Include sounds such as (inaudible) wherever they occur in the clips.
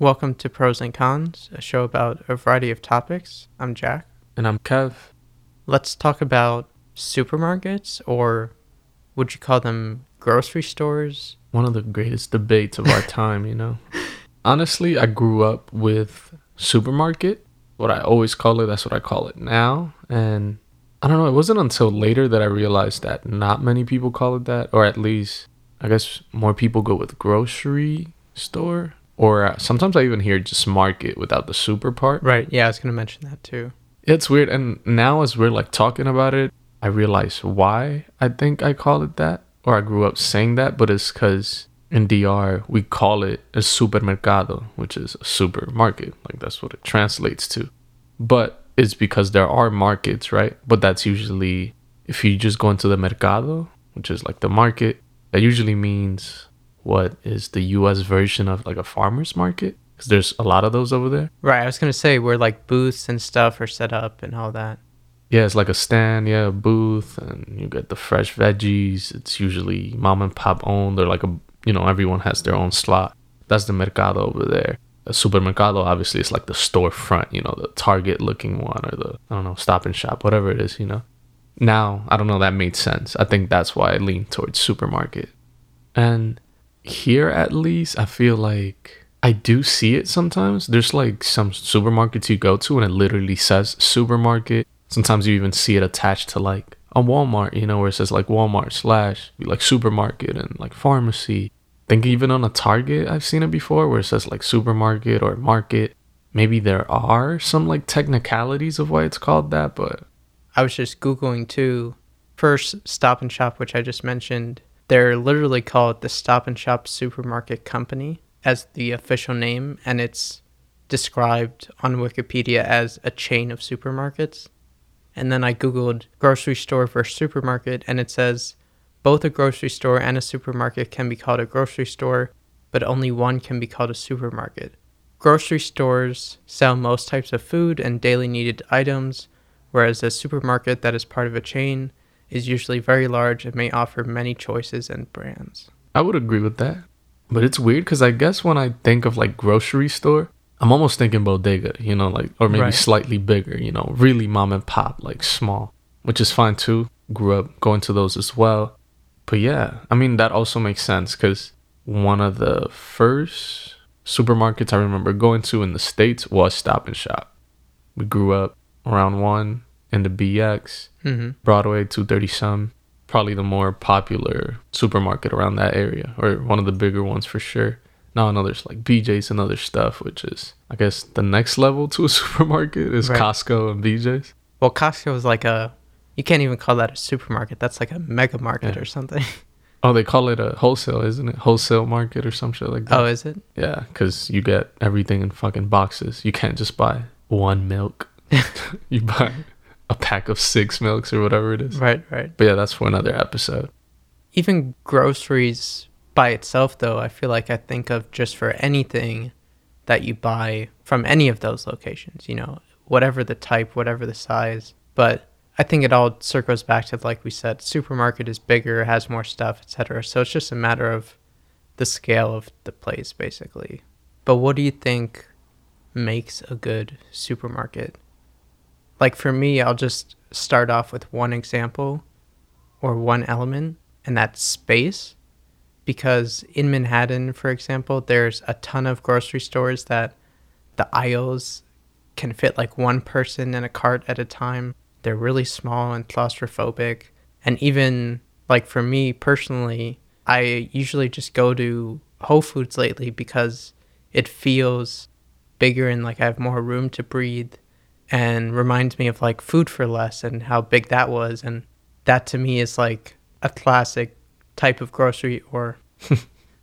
Welcome to Pros and Cons, a show about a variety of topics. I'm Jack. And I'm Kev. Let's talk about supermarkets, or would you call them grocery stores? One of the greatest debates of our (laughs) time, you know. Honestly, I grew up with supermarket. What I always call it, that's what I call it now. And I don't know, it wasn't until later that I realized that not many people call it that, or at least I guess more people go with grocery store or uh, sometimes I even hear just market without the super part. Right. Yeah, I was going to mention that too. It's weird. And now, as we're like talking about it, I realize why I think I call it that, or I grew up saying that, but it's because in DR we call it a supermercado, which is a supermarket. Like that's what it translates to. But it's because there are markets, right? But that's usually if you just go into the mercado, which is like the market, that usually means what is the US version of like a farmer's market because there's a lot of those over there. Right. I was going to say where like booths and stuff are set up and all that. Yeah, it's like a stand, yeah, a booth, and you get the fresh veggies. It's usually mom and pop owned. They're like a, you know, everyone has their own slot. That's the mercado over there. A supermercado, obviously, is like the storefront, you know, the Target looking one or the, I don't know, stop and shop, whatever it is, you know. Now, I don't know, that made sense. I think that's why I lean towards supermarket. And here at least, I feel like I do see it sometimes. There's like some supermarkets you go to and it literally says supermarket. Sometimes you even see it attached to like a Walmart, you know, where it says like Walmart slash like supermarket and like pharmacy. I think even on a Target, I've seen it before where it says like supermarket or market. Maybe there are some like technicalities of why it's called that, but I was just Googling too. First, Stop and Shop, which I just mentioned, they're literally called the Stop and Shop Supermarket Company as the official name, and it's described on Wikipedia as a chain of supermarkets. And then I Googled grocery store versus supermarket, and it says both a grocery store and a supermarket can be called a grocery store, but only one can be called a supermarket. Grocery stores sell most types of food and daily needed items, whereas a supermarket that is part of a chain is usually very large and may offer many choices and brands. I would agree with that. But it's weird because I guess when I think of like grocery store, I'm almost thinking bodega, you know, like, or maybe right. slightly bigger, you know, really mom and pop, like small, which is fine too. Grew up going to those as well. But yeah, I mean, that also makes sense because one of the first supermarkets I remember going to in the States was Stop and Shop. We grew up around one in the BX, mm-hmm. Broadway 230 some. Probably the more popular supermarket around that area, or one of the bigger ones for sure. Now I know there's like BJ's and other stuff, which is I guess the next level to a (laughs) supermarket is right. Costco and BJ's. Well, Costco is like a you can't even call that a supermarket. That's like a mega market yeah. or something. (laughs) Oh, they call it a wholesale, isn't it? Wholesale market or some shit like that. Oh, is it? Yeah, because you get everything in fucking boxes. You can't just buy one milk. (laughs) you buy a pack of six milks or whatever it is. Right, right. But yeah, that's for another episode. Even groceries by itself, though, I feel like I think of just for anything that you buy from any of those locations, you know, whatever the type, whatever the size. But I think it all circles back to, like we said, supermarket is bigger, has more stuff, etc. So it's just a matter of the scale of the place, basically. But what do you think makes a good supermarket? Like for me, I'll just start off with one example or one element, and that's space. Because in Manhattan, for example, there's a ton of grocery stores that the aisles can fit like one person in a cart at a time. They're really small and claustrophobic. And even like for me personally, I usually just go to Whole Foods lately because it feels bigger and like I have more room to breathe and reminds me of like Food for Less and how big that was. And that to me is like a classic type of grocery or (laughs)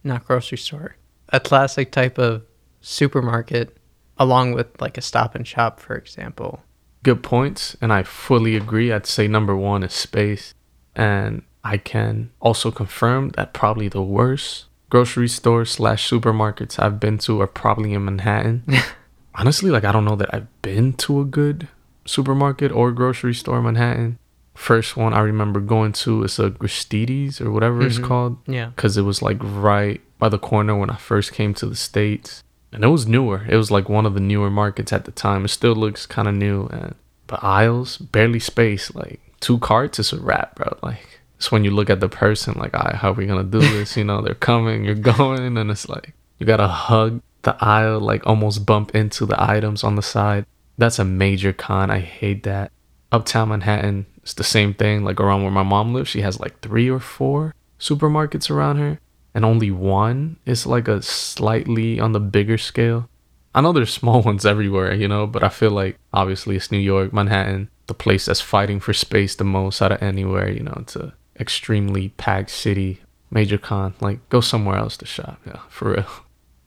not grocery store, a classic type of supermarket along with like a stop and shop, for example. Good points. And I fully agree. I'd say number one is space. And I can also confirm that probably the worst grocery stores slash supermarkets I've been to are probably in Manhattan. (laughs) honestly, like I don't know that I've been to a good supermarket or grocery store in Manhattan. First one I remember going to is a Gristedes or whatever mm-hmm. it's called. Yeah. Because it was like right by the corner when I first came to the States. and it was newer. It was like one of the newer markets at the time. It still looks kind of new, and but aisles barely space. Like two carts is a wrap, bro. Like it's when you look at the person, like, all right, how are we gonna do this? You know, they're coming, you're (laughs) going, and it's like you gotta hug the aisle, like almost bump into the items on the side. That's a major con. I hate that. Uptown Manhattan, it's the same thing. Like around where my mom lives, she has like three or four supermarkets around her and only one is like a slightly on the bigger scale. I know there's (laughs) small ones everywhere, you know, but I feel like obviously it's New York, Manhattan, the place that's fighting for space the most out of anywhere, you know, it's a extremely packed city. Major con, like go somewhere else to shop, yeah, for real.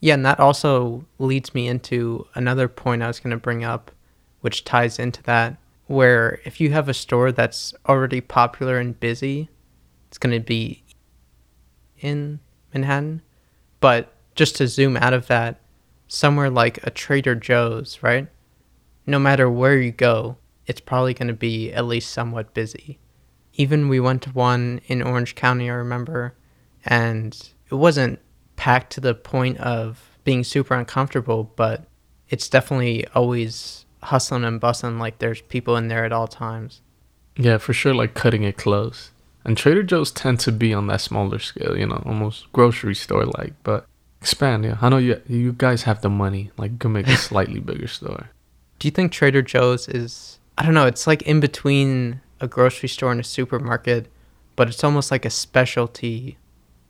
Yeah, and that also leads me into another point I was going to bring up, which ties into that, where if you have a store that's already popular and busy, it's going to be in Manhattan. But just to zoom out of that, somewhere like a Trader Joe's, right? No matter where you go, it's probably going to be at least somewhat busy. Even we went to one in Orange County, I remember, and it wasn't packed to the point of being super uncomfortable, but it's definitely always hustling and bustling like there's people in there at all times. Yeah, for sure, like cutting it close. And Trader Joe's tend to be on that smaller scale, you know, almost grocery store like. But expand, yeah. I know you you guys have the money, like you can make a (laughs) slightly bigger store. Do you think Trader Joe's is I don't know, it's like in between a grocery store and a supermarket, but it's almost like a specialty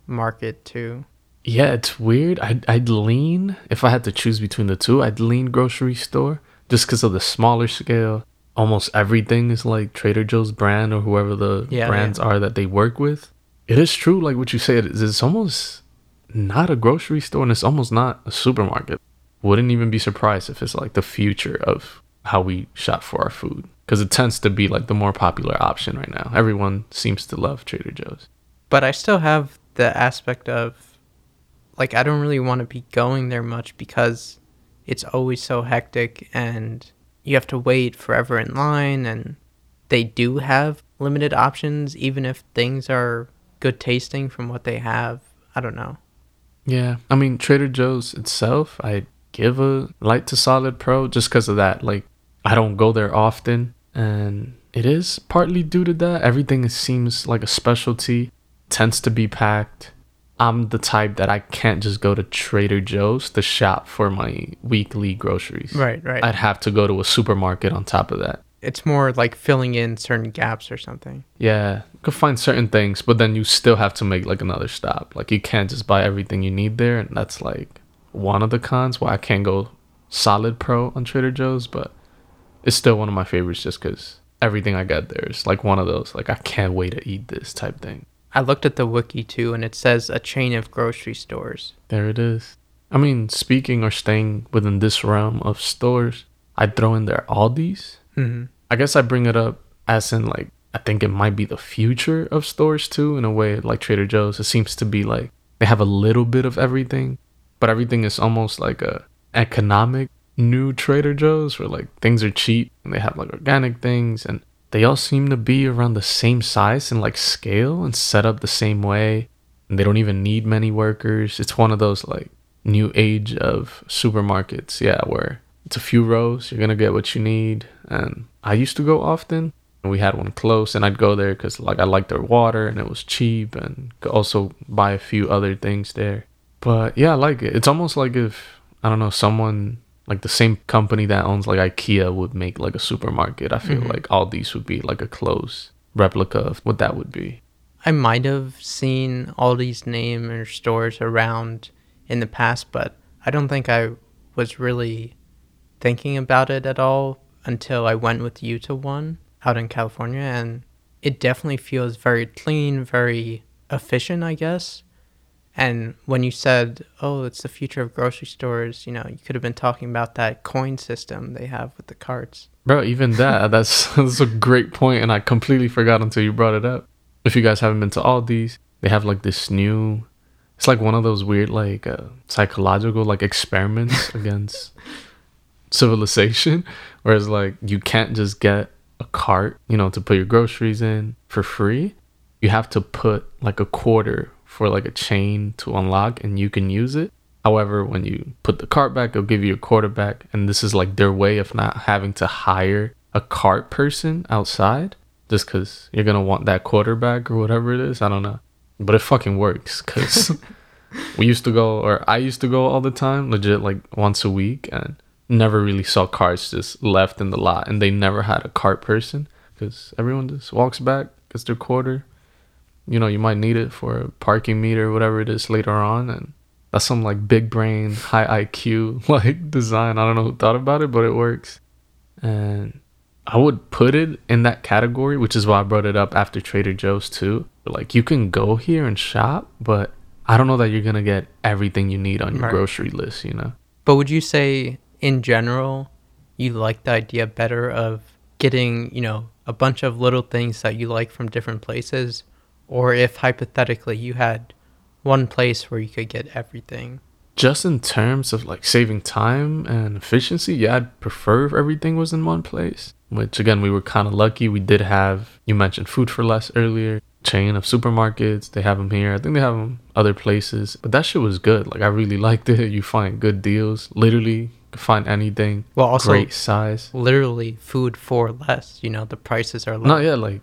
market too. Yeah, it's weird. I'd, I'd lean, if I had to choose between the two, I'd lean grocery store just because of the smaller scale almost everything is like Trader Joe's brand or whoever the yeah, brands yeah. are that they work with. It is true, like what you said, it's almost not a grocery store and it's almost not a supermarket. Wouldn't even be surprised if it's like the future of how we shop for our food because it tends to be like the more popular option right now. Everyone seems to love Trader Joe's. But I still have the aspect of like I don't really want to be going there much because it's always so hectic and you have to wait forever in line and they do have limited options even if things are good tasting from what they have. I don't know. Yeah, I mean Trader Joe's itself, I give a light to solid pro just because of that. Like I don't go there often and it is partly due to that. Everything seems like a specialty, tends to be packed. I'm the type that I can't just go to Trader Joe's to shop for my weekly groceries. Right, right. I'd have to go to a supermarket on top of that. It's more like filling in certain gaps or something. Yeah, you could find certain things, but then you still have to make like another stop. Like you can't just buy everything you need there, and that's like one of the cons why I can't go solid pro on Trader Joe's, but it's still one of my favorites just because everything I get there is like one of those like I can't wait to eat this type thing. I looked at the wiki too, and it says a chain of grocery stores. There it is. I mean, speaking or staying within this realm of stores, I'd throw in there Aldi's. Mm-hmm. I guess I bring it up as in like I think it might be the future of stores too, in a way like Trader Joe's. It seems to be like they have a little bit of everything, but everything is almost like a economic new Trader Joe's where like things are cheap and they have like organic things and they all seem to be around the same size and like scale and set up the same way. And they don't even need many workers. It's one of those like new age of supermarkets, yeah, where it's a few rows, you're gonna get what you need. And I used to go often. We had one close, and I'd go there because like I liked their water and it was cheap, and could also buy a few other things there. But yeah, I like it. It's almost like if I don't know someone like the same company that owns like IKEA would make like a supermarket. I feel mm-hmm. like all these would be like a close replica of what that would be. I might have seen all these name or stores around in the past, but I don't think I was really thinking about it at all until I went with you to one out in California and it definitely feels very clean, very efficient, I guess. And when you said, "Oh, it's the future of grocery stores," you know, you could have been talking about that coin system they have with the carts. Bro, even that (laughs) that's that's a great point, and I completely forgot until you brought it up. If you guys haven't been to Aldi's, they have like this new. It's like one of those weird like uh, psychological like experiments (laughs) against civilization, (laughs) whereas like you can't just get a cart, you know, to put your groceries in for free. You have to put like a quarter for like a chain to unlock and you can use it. However, when you put the cart back, they'll give you a quarterback, and this is like their way of not having to hire a cart person outside just because you're gonna want that quarterback or whatever it is. I don't know, but it fucking works because (laughs) we used to go, or I used to go all the time, legit like once a week, and never really saw carts just left in the lot, and they never had a cart person because everyone just walks back, gets their quarter. You know, you might need it for a parking meter or whatever it is later on, and that's some like big brain, high IQ (laughs) like design. I don't know who thought about it, but it works. And I would put it in that category, which is why I brought it up after Trader Joe's too. Like you can go here and shop, but I don't know that you're gonna get everything you need on your Right. grocery list, you know? But would you say, in general, you like the idea better of getting, you know, a bunch of little things that you like from different places? Or if hypothetically you had one place where you could get everything? Just in terms of like saving time and efficiency, yeah, I'd prefer if everything was in one place. Which again, we were kind of lucky. We did have, you mentioned Food for Less earlier, chain of supermarkets. They have them here. I think they have them other places. But that shit was good. Like I really (laughs) liked it. You find good deals. Literally, find anything. Well, also, great size. literally food for less. You know, the prices are low. No, yeah, like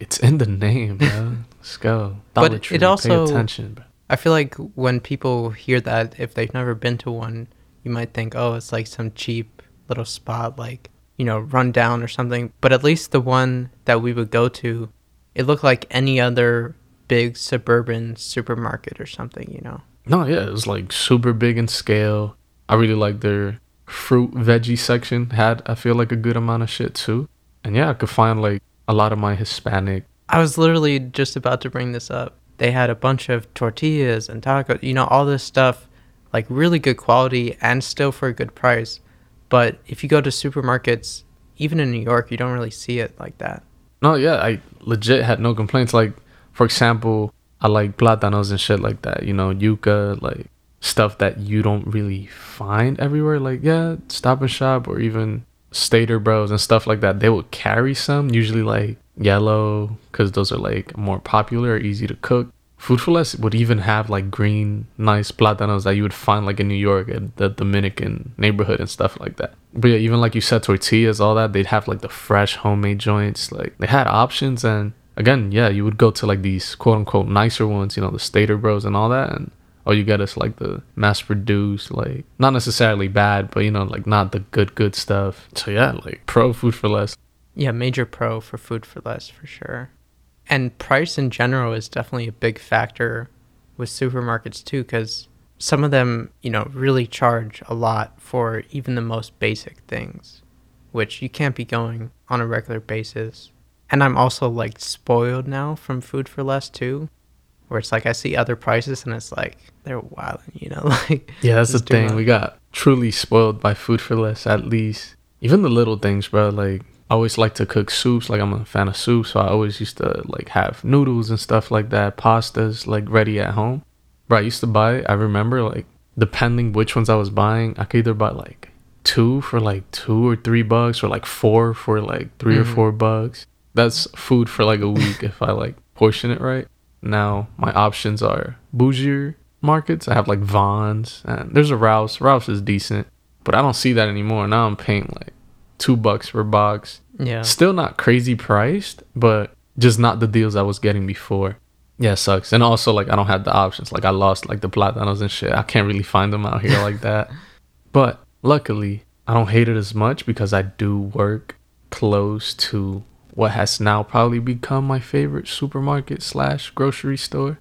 it's in the name, bro. Let's go. But Dollar it also- pay attention, bro. I feel like when people hear that, if they've never been to one, you might think, oh, it's like some cheap little spot, like, you know, run down or something. But at least the one that we would go to, it looked like any other big suburban supermarket or something, you know? No, yeah, it was like super big in scale. I really like their fruit veggie section. Had I feel like a good amount of shit too. And yeah, I could find like a lot of my Hispanic. I was literally just about to bring this up. They had a bunch of tortillas and tacos, you know, all this stuff, like really good quality and still for a good price. But if you go to supermarkets, even in New York, you don't really see it like that. No, yeah, I legit had no complaints. Like, for example, I like platanos and shit like that. You know, yuca, like stuff that you don't really find everywhere. Like, yeah, Stop and Shop or even Stater Bros and stuff like that. They would carry some, usually like yellow, because those are like more popular, easy to cook. Food for Less would even have like green, nice platanos that you would find like in New York at the Dominican neighborhood and stuff like that. But yeah, even like you said, tortillas, all that, they'd have like the fresh homemade joints. Like they had options. And again, yeah, you would go to like these quote unquote nicer ones, you know, the Stater Bros and all that. And all you get is like the mass produced, like not necessarily bad, but you know, like not the good, good stuff. So yeah, like pro food for less. Yeah, major pro for food for less for sure. And price in general is definitely a big factor with supermarkets too, because some of them, you know, really charge a lot for even the most basic things, which you can't be going on a regular basis. And I'm also like spoiled now from food for less too, where it's like I see other prices and it's like they're wilding, you know, (laughs) like Yeah, that's the thing. much. We got truly spoiled by food for less, at least. Even the little things, bro. Like, I always like to cook soups. Like, I'm a fan of soup. So I always used to, like, have noodles and stuff like that, pastas, like, ready at home. Bro, I used to buy, I remember, like, depending which ones I was buying, I could either buy, like, two for, like, two or three bucks, or, like, four for, like, 3 or Mhm. four bucks. That's food for, like, a week if I, like, portion it right. Now, my options are bougier markets. I have like Vons and there's a Rouse. Rouse is decent, but I don't see that anymore. Now I'm paying like two bucks per box. yeah. Still not crazy priced, but just not the deals I was getting before. Yeah, sucks. And also like I don't have the options. Like I lost like the platanos and shit. I can't really find them out here like (laughs) that. But luckily, I don't hate it as much because I do work close to what has now probably become my favorite supermarket slash grocery store.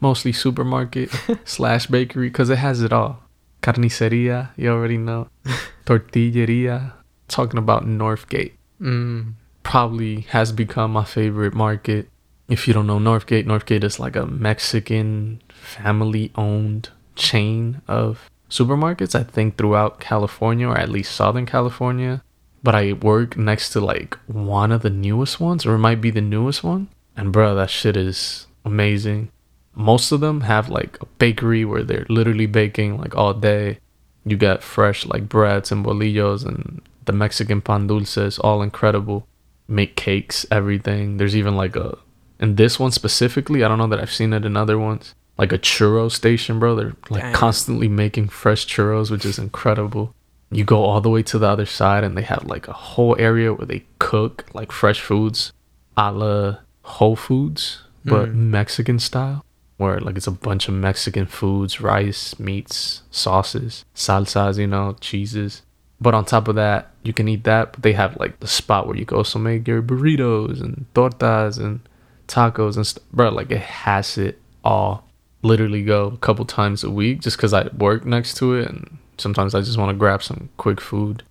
Mostly supermarket (laughs) slash bakery because it has it all. Carniceria, you already know. (laughs) Tortilleria. Talking about Northgate. Mm. Probably has become my favorite market. If you don't know Northgate, Northgate is like a Mexican family owned chain of supermarkets, I think throughout California or at least Southern California. But I work next to like one of the newest ones, or it might be the newest one. And bro, that shit is amazing. Most of them have like a bakery where they're literally baking like all day. You get fresh like breads and bolillos and the Mexican pan dulces, all incredible. Make cakes, everything. There's even like a in this one specifically, I don't know that I've seen it in other ones. like a churro station, bro. They're like constantly making fresh churros, which is incredible. You go all the way to the other side, and they have like a whole area where they cook like fresh foods, a la Whole Foods, but Mm. Mexican style, where like it's a bunch of Mexican foods, rice, meats, sauces, salsas, you know, cheeses. But on top of that, you can eat that. But they have like the spot where you can also make your burritos and tortas and tacos and stuff. Bro, like it has it all. Literally go a couple times a week just because I work next to it and sometimes I just want to grab some quick food.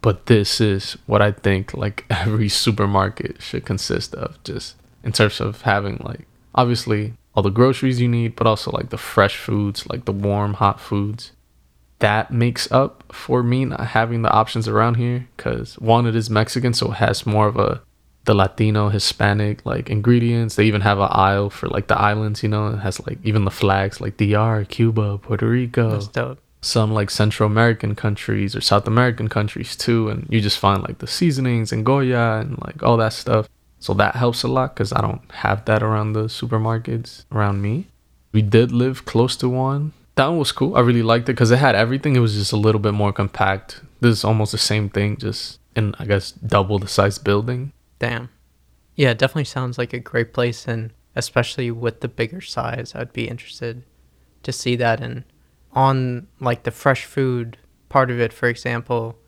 But this is what I think like (laughs) every supermarket should consist of, just in terms of having like obviously all the groceries you need, but also like the fresh foods, like the warm, hot foods that makes up for me not having the options around here because one it is mexican so it has more of a the latino hispanic like ingredients they even have an aisle for like the islands you know it has like even the flags like dr cuba puerto rico That's dope. Some like central american countries or south american countries too and you just find like the seasonings and goya and like all that stuff. So that helps a lot because i don't have that around the supermarkets around me. We did live close to one. That one was cool. I really liked it because it had everything. It was just a little bit more compact. This is almost the same thing just in i guess double the size building. Damn. Yeah, it definitely sounds like a great place, and especially with the bigger size, I'd be interested to see that. And on like the fresh food part of it, for example,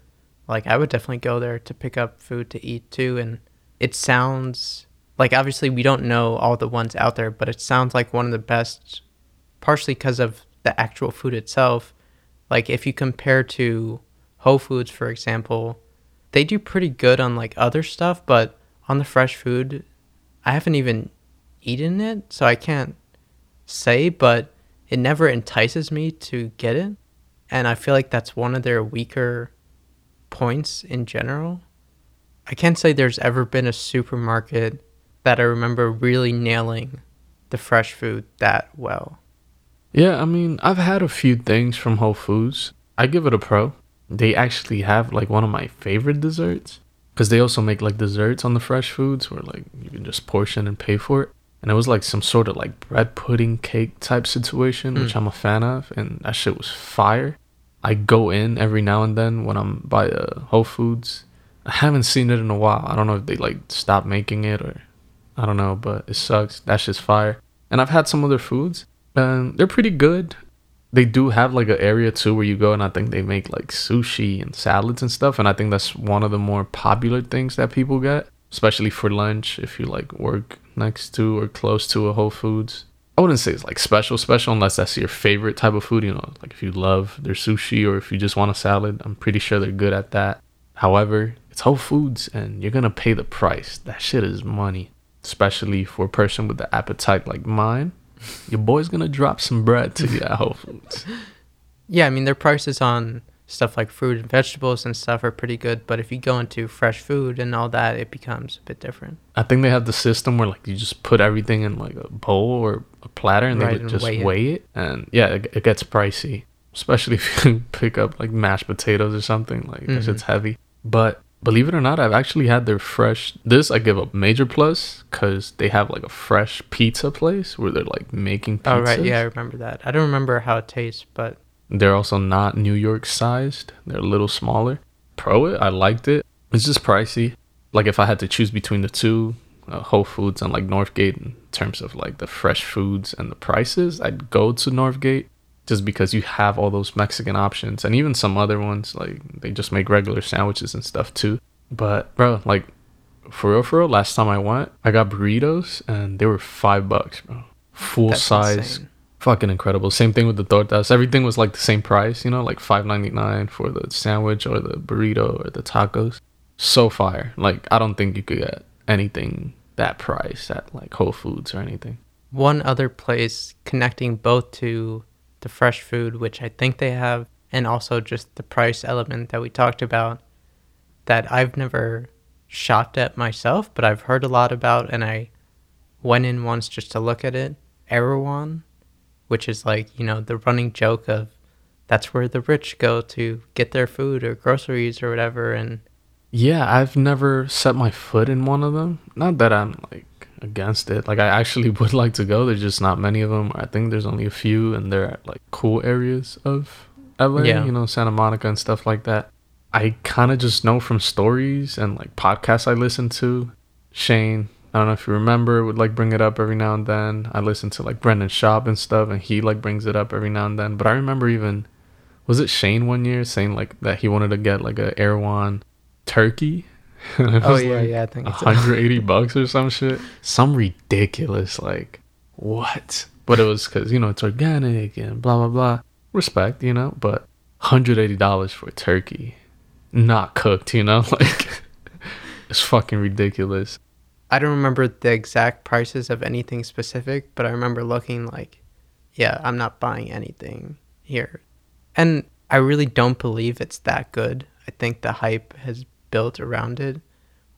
like I would definitely go there to pick up food to eat too. And it sounds like obviously we don't know all the ones out there, but it sounds like one of the best, partially because of the actual food itself. Like if you compare to Whole Foods, for example, they do pretty good on like other stuff, but on the fresh food, I haven't even eaten it, so I can't say, but it never entices me to get it. And I feel like that's one of their weaker points in general. I can't say there's ever been a supermarket that I remember really nailing the fresh food that well. Yeah, I mean, I've had a few things from Whole Foods. I give it a pro. They actually have like one of my favorite desserts because they also make like desserts on the fresh foods where like you can just portion and pay for it. And it was like some sort of like bread pudding cake type situation, which Mm. I'm a fan of, and that shit was fire. I go in every now and then when I'm by uh, Whole Foods. I haven't seen it in a while. I don't know if they like stopped making it or I don't know, but it sucks. That shit's fire. And I've had some other foods and they're pretty good. They do have like an area too where you go and I think they make like sushi and salads and stuff. And I think that's one of the more popular things that people get, especially for lunch if you like work next to or close to a Whole Foods. I wouldn't say it's like special, special unless that's your favorite type of food. You know, like if you love their sushi or if you just want a salad, I'm pretty sure they're good at that. However, it's Whole Foods and you're gonna pay the price. That shit is money, especially for a person with the appetite like mine. Your boy's gonna drop some bread to you at Whole Foods. (laughs) Yeah, I mean their prices on stuff like fruit and vegetables and stuff are pretty good, but if you go into fresh food and all that, it becomes a bit different. I think they have the system where like you just put everything in like a bowl or a platter and Right, they and just weigh weigh it. it. And yeah, it, it gets pricey, especially (laughs) if you pick up like mashed potatoes or something. Like that Mhm. shit's heavy. But believe it or not, I've actually had their fresh. This I give a major plus because they have like a fresh pizza place where they're like making pizzas. Oh right, yeah, I remember that. I don't remember how it tastes, but They're also not New York sized. They're a little smaller. Pro it. I liked it. It's just pricey. Like if I had to choose between the two, uh, Whole Foods and like Northgate in terms of like the fresh foods and the prices, I'd go to Northgate just because you have all those Mexican options and even some other ones like they just make regular sandwiches and stuff too. But bro, like for real, for real, last time I went, I got burritos and they were five bucks, bro. Full that's size insane. Fucking incredible. Same thing with the tortas. Everything was like the same price, you know, like five ninety nine for the sandwich or the burrito or the tacos. So fire. Like I don't think you could get anything that price at like Whole Foods or anything. One other place connecting both to the fresh food, which I think they have, and also just the price element that we talked about, that I've never shopped at myself, but I've heard a lot about, and I went in once just to look at it. Erewhon, which is like, you know, the running joke of that's where the rich go to get their food or groceries or whatever. And Yeah, I've never set my foot in one of them. Not that I'm like against it. Like I actually (laughs) would like to go. There's just not many of them. I think there's only a few, and they're at like cool areas of LA. Yeah. You know, Santa Monica and stuff like that. I kind of just know from stories and like podcasts I listen to. Shane, I don't know if you remember, would like bring it up every now and then. I listen to like Brendan Schaub and stuff, and he like brings it up every now and then. But I remember even was it Shane one year saying like that he wanted to get like a Erewhon turkey. (laughs) Oh yeah, like, yeah. I think it's 180 (laughs) bucks or some shit. Some ridiculous, like, what? But it was because, you know, it's organic and blah, blah, blah. Respect, you know, but $180 for a turkey. Not cooked, you know? (laughs) Like, it's fucking ridiculous. I don't remember the exact prices of anything specific, but I remember looking like, yeah, I'm not buying anything here. And I really don't believe it's that good. I think the hype has built around it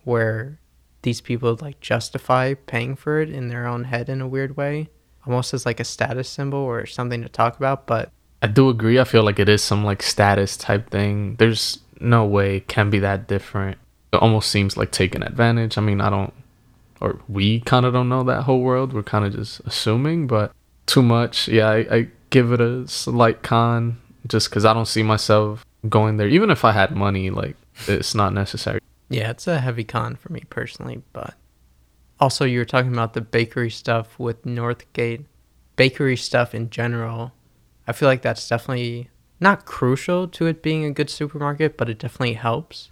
where these people like justify paying for it in their own head in a weird way, almost as like a status symbol or something to talk about, but I do agree. I feel like it is some, like, status type thing. There's no way it can be that different. It almost seems like taking advantage. I mean, I don't or we kind of don't know that whole world. We're kind of just assuming, but too much. Yeah, I, I give it a slight con just because I don't see myself going there. Even if I had money, like it's not necessary. Yeah, it's a heavy con for me personally, but also you were talking about the bakery stuff with Northgate. Bakery stuff in general, I feel like that's definitely not crucial to it being a good supermarket, but it definitely helps.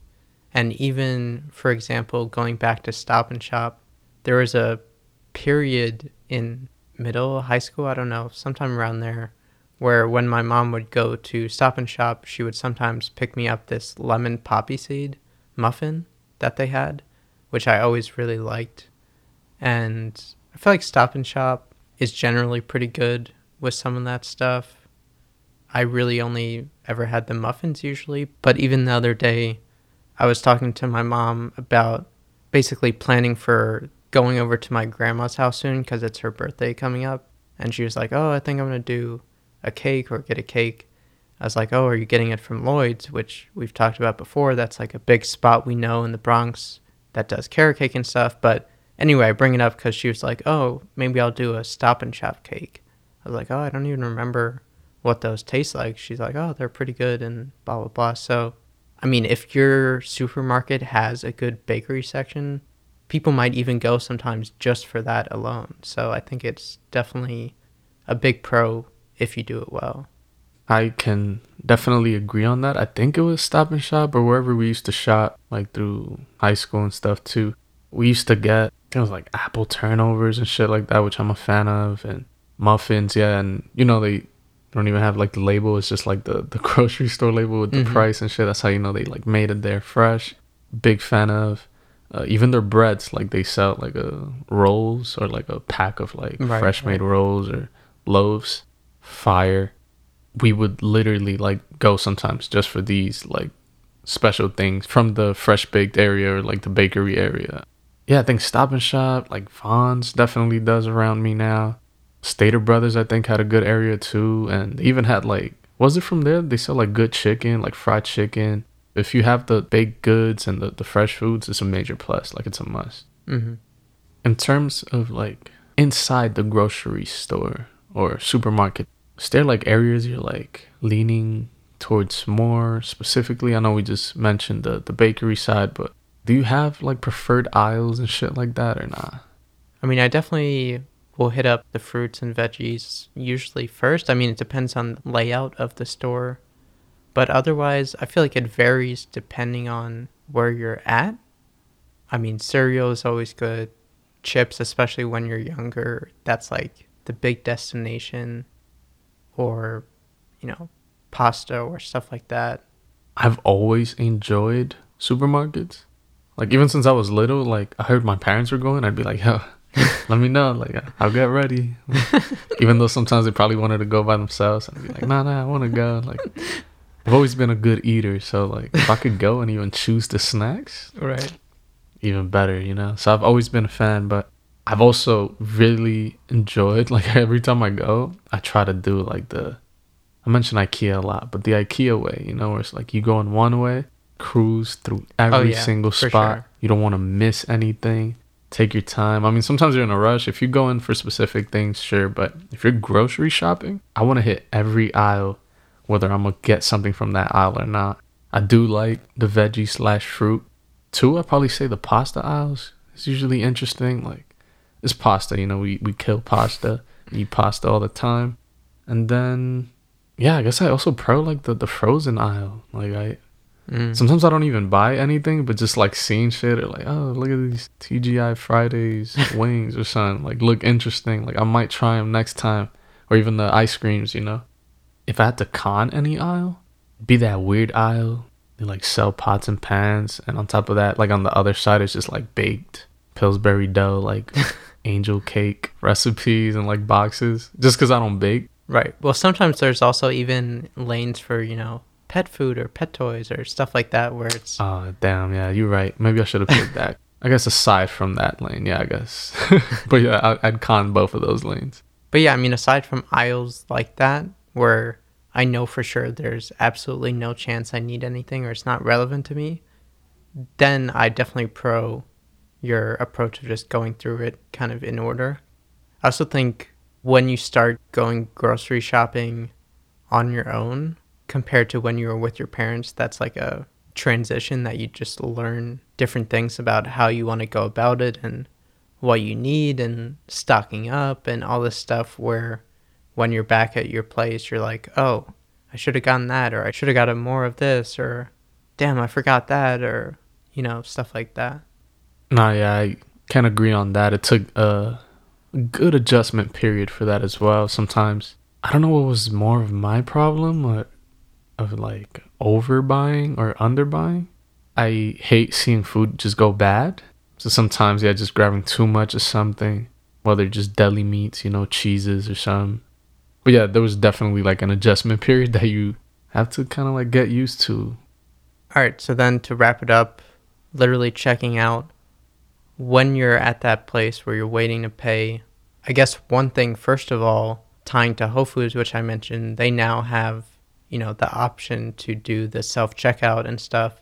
And even, for example, going back to Stop and Shop, there was a period in middle high school, I don't know, sometime around there, where when my mom would go to Stop and Shop, she would sometimes pick me up this lemon poppy seed muffin that they had, which I always really liked. And I feel like Stop and Shop is generally pretty good with some of that stuff. I really only ever had the muffins usually, but even the other day, I was talking to my mom about basically planning for going over to my grandma's house soon because it's her birthday coming up. And she was like, Oh, I think I'm going to do a cake or get a cake. I was like, Oh, are you getting it from Lloyd's, which we've talked about before? That's like a big spot we know in the Bronx that does carrot cake and stuff. But anyway, I bring it up because she was like, Oh, maybe I'll do a stop and shop cake. I was like, Oh, I don't even remember what those taste like. She's like, Oh, they're pretty good and blah, blah, blah. So, I mean, if your supermarket has a good bakery section, people might even go sometimes just for that alone. So I think it's definitely a big pro if you do it well. I can definitely agree on that. I think it was Stop and Shop or wherever we used to shop, like through high school and stuff too. We used to get it was like apple turnovers and shit like that, which I'm a fan of, and muffins, yeah, and you know they don't even have like the label. It's just like the the (laughs) grocery store label with the Mhm. price and shit. That's how you know they like made it there fresh. Big fan of. Uh, even their breads, like they sell like a rolls or like a pack of like Right, fresh made right. rolls or loaves. Fire. We would literally like go sometimes just for these like special things from the fresh baked area or like the bakery area. Yeah, I think Stop and Shop, like Vons definitely does around me now. Stater Brothers, I think, had a good area too. And they even had like, was it from there? They sell like good chicken, like fried chicken. If you have the baked goods and the, the fresh foods, it's a major plus. Like, it's a must. hmm In terms of like inside the grocery store or supermarket, is there like areas you're like leaning towards more specifically? I know we just mentioned the, the bakery side, but do you have like preferred aisles and shit like that or not? I mean, I definitely will hit up the fruits and veggies usually first. I mean, it depends on the layout of the store. But otherwise, I feel like it varies depending on where you're at. I mean, cereal is always good. Chips, especially when you're younger, that's like the big destination. Or, you know, pasta or stuff like that. I've always enjoyed supermarkets. Like even since I was little, like I heard my parents were going, I'd be like, (laughs) "Yo, let me know. Like I'll get ready." (laughs) even though sometimes they probably wanted to go by themselves, I'd be like, "Nah, nah, I want to go." Like I've always been a good eater, so like if I could go and even choose the snacks, Right. even better, you know. So I've always been a fan, but I've also really enjoyed (laughs) like every time I go, I try to do like the I mention IKEA a lot, but the IKEA way, you know, where it's like you go in one way, cruise through oh, every oh, yeah, single spot. sure. You don't want to miss anything. take your time. I mean, sometimes you're in a rush. If you go in for specific things, sure, but if you're grocery shopping, I want to hit every aisle, whether I'm gonna get something from that aisle or not. I do like the veggie slash fruit. Two, I probably say the pasta aisles. It's usually interesting. Like, it's pasta. You know, we we kill pasta, eat pasta all the time, and then yeah, I guess I also pro like the the frozen aisle. Like I Mm. Sometimes I don't even buy anything, but just like seeing shit or like, oh, look at these TGI Fridays (laughs) wings or something. Like, look interesting. Like, I might try them next time. Or even the ice creams, you know? If I had to con any aisle, be that weird aisle. They like sell pots and pans. And on top of that, like on the other side, it's just like baked Pillsbury dough, like (laughs) angel cake recipes and like boxes. Just because I don't bake. Right. Well, sometimes there's also even lanes for, you know, pet food or pet toys or stuff like that where it's Oh, damn. Yeah, you're right. Maybe I should have picked that. (laughs) I guess aside from that lane, yeah, I guess. (laughs) but yeah, I, I'd con both of those lanes. But yeah, I mean aside from aisles like that where I know for sure there's absolutely no chance I need anything or it's not relevant to me, then I definitely pro your approach of just going through it kind of in order. I also think when you start going grocery shopping on your own compared to when you were with your parents, that's like a transition that you just learn different things about how you want to go about it and what you need and stocking up and all this stuff where when you're back at your place you're like oh i should have gotten that or i should have gotten more of this or damn i forgot that or you know stuff like that No, yeah, I can agree on that. It took a good adjustment period for that as well. Sometimes I don't know what was more of my problem of like overbuying or underbuying. I hate seeing food just go bad. So sometimes, yeah, just grabbing too much of something, whether just deli meats, you know, cheeses or something. But yeah, there was definitely like an adjustment (laughs) period that you have to kind of like get used to. all right so then to wrap it up literally checking out when you're at that place where you're waiting to pay i guess one thing first of all tying to whole foods which i mentioned they now have you know the option to do the self checkout and stuff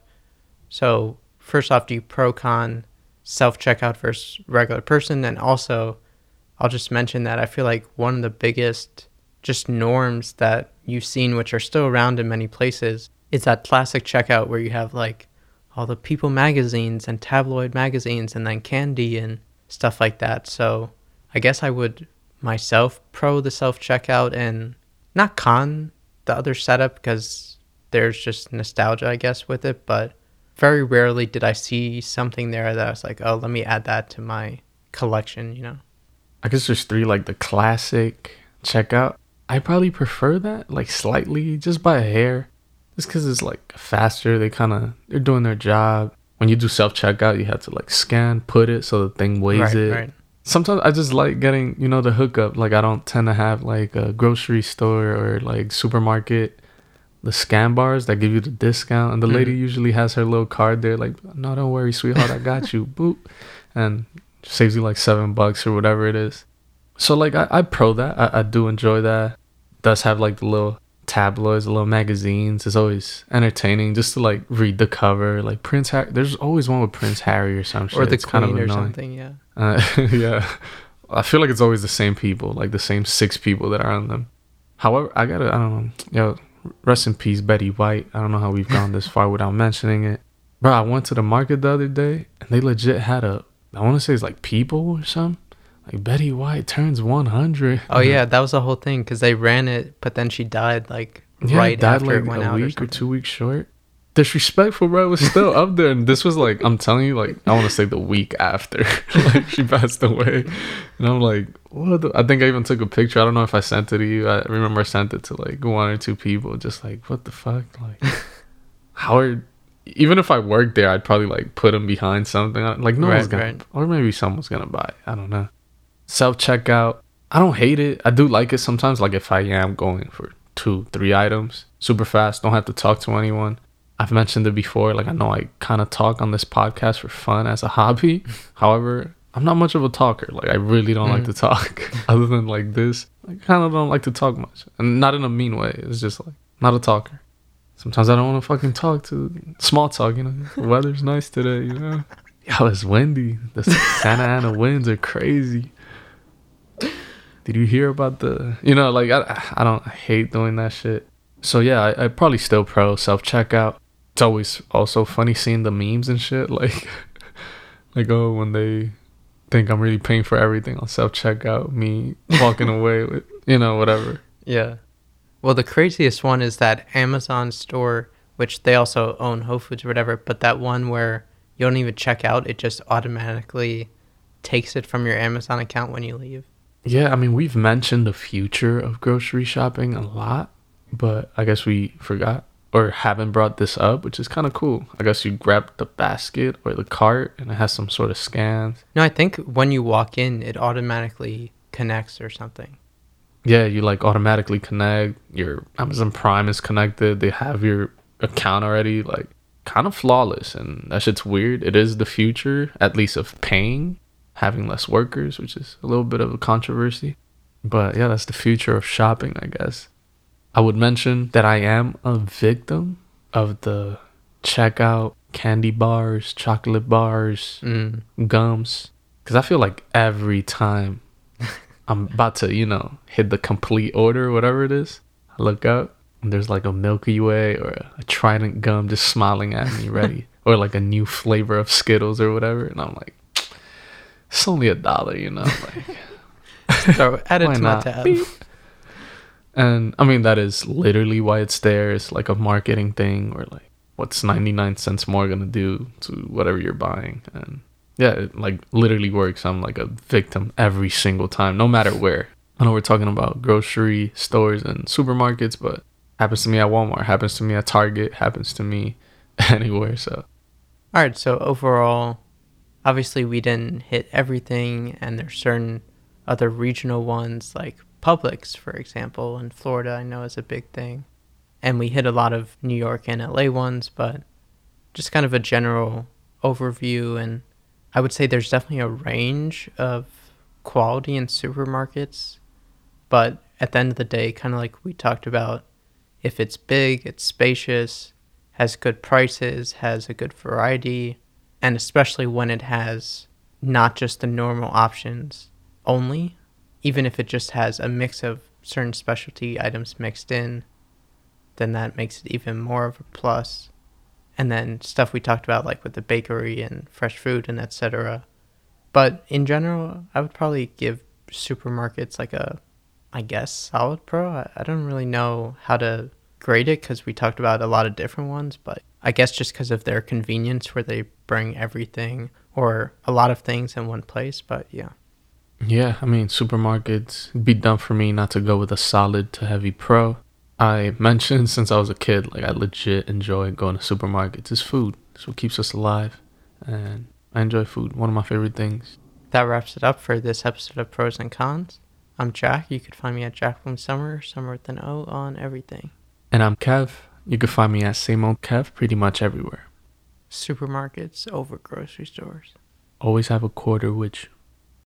so first off do you pro con self checkout versus regular person and also i'll just mention that i feel like one of the biggest just norms that you've seen which are still around in many places is that classic checkout where you have like all the people magazines and tabloid magazines and then candy and stuff like that so i guess i would myself pro the self checkout and not con the other setup because there's just nostalgia i guess with it but very rarely did i see something there that i was like oh let me add that to my collection you know I guess there's three like the classic checkout. I probably prefer that like slightly just by a hair, just because it's like faster. They kind of they're doing their job. When you do self checkout, you have to like scan, put it so the thing weighs right it. right Sometimes I just like getting you know the hookup. Like I don't tend to have like a grocery store or like supermarket. The scan bars that give you the discount, and the lady Mhm. usually has her little card there, like, "No, don't worry, sweetheart, I got you." Boop, and saves you like seven bucks or whatever it is. So like I, I pro that. I, I do enjoy that. Does have like the little tabloids, the little magazines. It's always entertaining just to like read the cover. Like Prince Harry. There's always one with Prince Harry or some shit. or the it's queen kind of or annoying. something yeah Uh, (laughs) yeah, I feel like it's always the same people, like the same six people that are on them. However, I gotta, I don't know, yo, rest in peace, Betty White. I don't know how we've gone this far without mentioning it. Bro, I went to the market the other day and they legit had a, I want to say it's like people or something. Like Betty White turns 100. Oh yeah, that was the whole thing because they ran it, but then she died like Yeah, right died after like it went a out. or week or, something. two weeks short. Disrespectful, bro. Was still up there, and this was like I'm telling you, like I want to say the week after, (laughs) like she passed away, and I'm like, what? The? I think I even took a picture. I don't know if I sent it to you. I remember I sent it to like one or two people, just like, what the fuck, like, (laughs) how are? Even if I worked there, I'd probably like put them behind something. Like no one's gonna, right. or maybe someone's gonna buy. it. I don't know. Self checkout. I don't hate it. I do like it sometimes. Like if I am going for two, three items super fast, don't have to talk to anyone. I've mentioned it before. Like I know I kind of talk on this podcast for fun as a hobby. (laughs) However, I'm not much of a talker. Like I really don't like Mhm. to talk. (laughs) Other than like this, I kind of don't like to talk much, and not in a mean way. It's just like not a talker. Sometimes I don't want to fucking talk to small talk. You know, the weather's nice today. You know. (laughs) Yo, it's windy. The Santa Ana winds are crazy. Did you hear about the? You know, like I, I don't I hate doing that shit. So yeah, I, I probably still pro self checkout. It's always also funny seeing the memes and shit. (laughs) Like, like oh, when they think I'm really paying for everything on self checkout, me walking (laughs) away with you know whatever. Yeah. Well, the craziest one is that Amazon store, which they also own Whole Foods or whatever, but that one where you don't even check out, it just automatically takes it from your Amazon account when you leave. Yeah, I mean we've mentioned the future of grocery shopping a lot, but I guess we forgot or haven't brought this up, which is kind of cool. I guess you grab the basket or the cart and it has some sort of scans. No, I think when you walk in, it automatically connects or something. Yeah, you like automatically connect. Your Amazon Prime is connected. They have your account already, like kind of flawless. And that shit's weird. It is the future, at least of paying, having less workers, which is a little bit of a controversy. But yeah, that's the future of shopping, I guess. I would mention that I am a victim of the checkout candy bars, chocolate bars, Mm. gums. Because I feel like every time (laughs) I'm about to, you know, hit the complete order, whatever it is, I look up and there's like a Milky Way or a, a Trident gum just smiling at me, ready. (laughs) or like a new flavor of Skittles or whatever. And I'm like, it's only a dollar, you know? Like, (laughs) So add it to my tab. Beep. And I mean, that is literally why it's there. It's like a marketing thing or like, what's 99 cents more going to do to whatever you're buying? And yeah, it like literally works. I'm like a victim every single time, no matter where. I know we're talking about grocery stores and supermarkets, but happens to me at Walmart, happens to me at Target, happens to me (laughs) anywhere. So All right, so overall, obviously we didn't hit everything, and there's certain other regional ones like Publix, for example, in Florida. I know is a big thing, and we hit a lot of New York and LA ones, but just kind of a general overview. And I would say there's definitely a range of quality in supermarkets, but at the end of the day, kind of like we talked about, if it's big, it's spacious, has good prices, has a good variety, and especially when it has not just the normal options only, even if it just has a mix of certain specialty items mixed in, then that makes it even more of a plus. And then stuff we talked about like with the bakery and fresh food and etc. But in general, I would probably give supermarkets like a I guess solid pro. I, I don't really know how to grade it because we talked about a lot of different ones, but I guess just because of their convenience where they bring everything or a lot of things in one place. But yeah. Yeah, I mean, supermarkets, it'd be dumb for me not to go with a solid to heavy pro. I (laughs) mentioned since I was a kid, like, I legit enjoy going to supermarkets. It's food, it's what keeps us alive. And I enjoy food, one of my favorite things. That wraps it up for this episode of Pros and Cons. I'm Jack. You could find me at Jack Bloom Sommer, Summer with an O on everything. And I'm Kev. You can find me at same old Kev pretty much everywhere. Supermarkets over grocery stores. Always have a quarter, which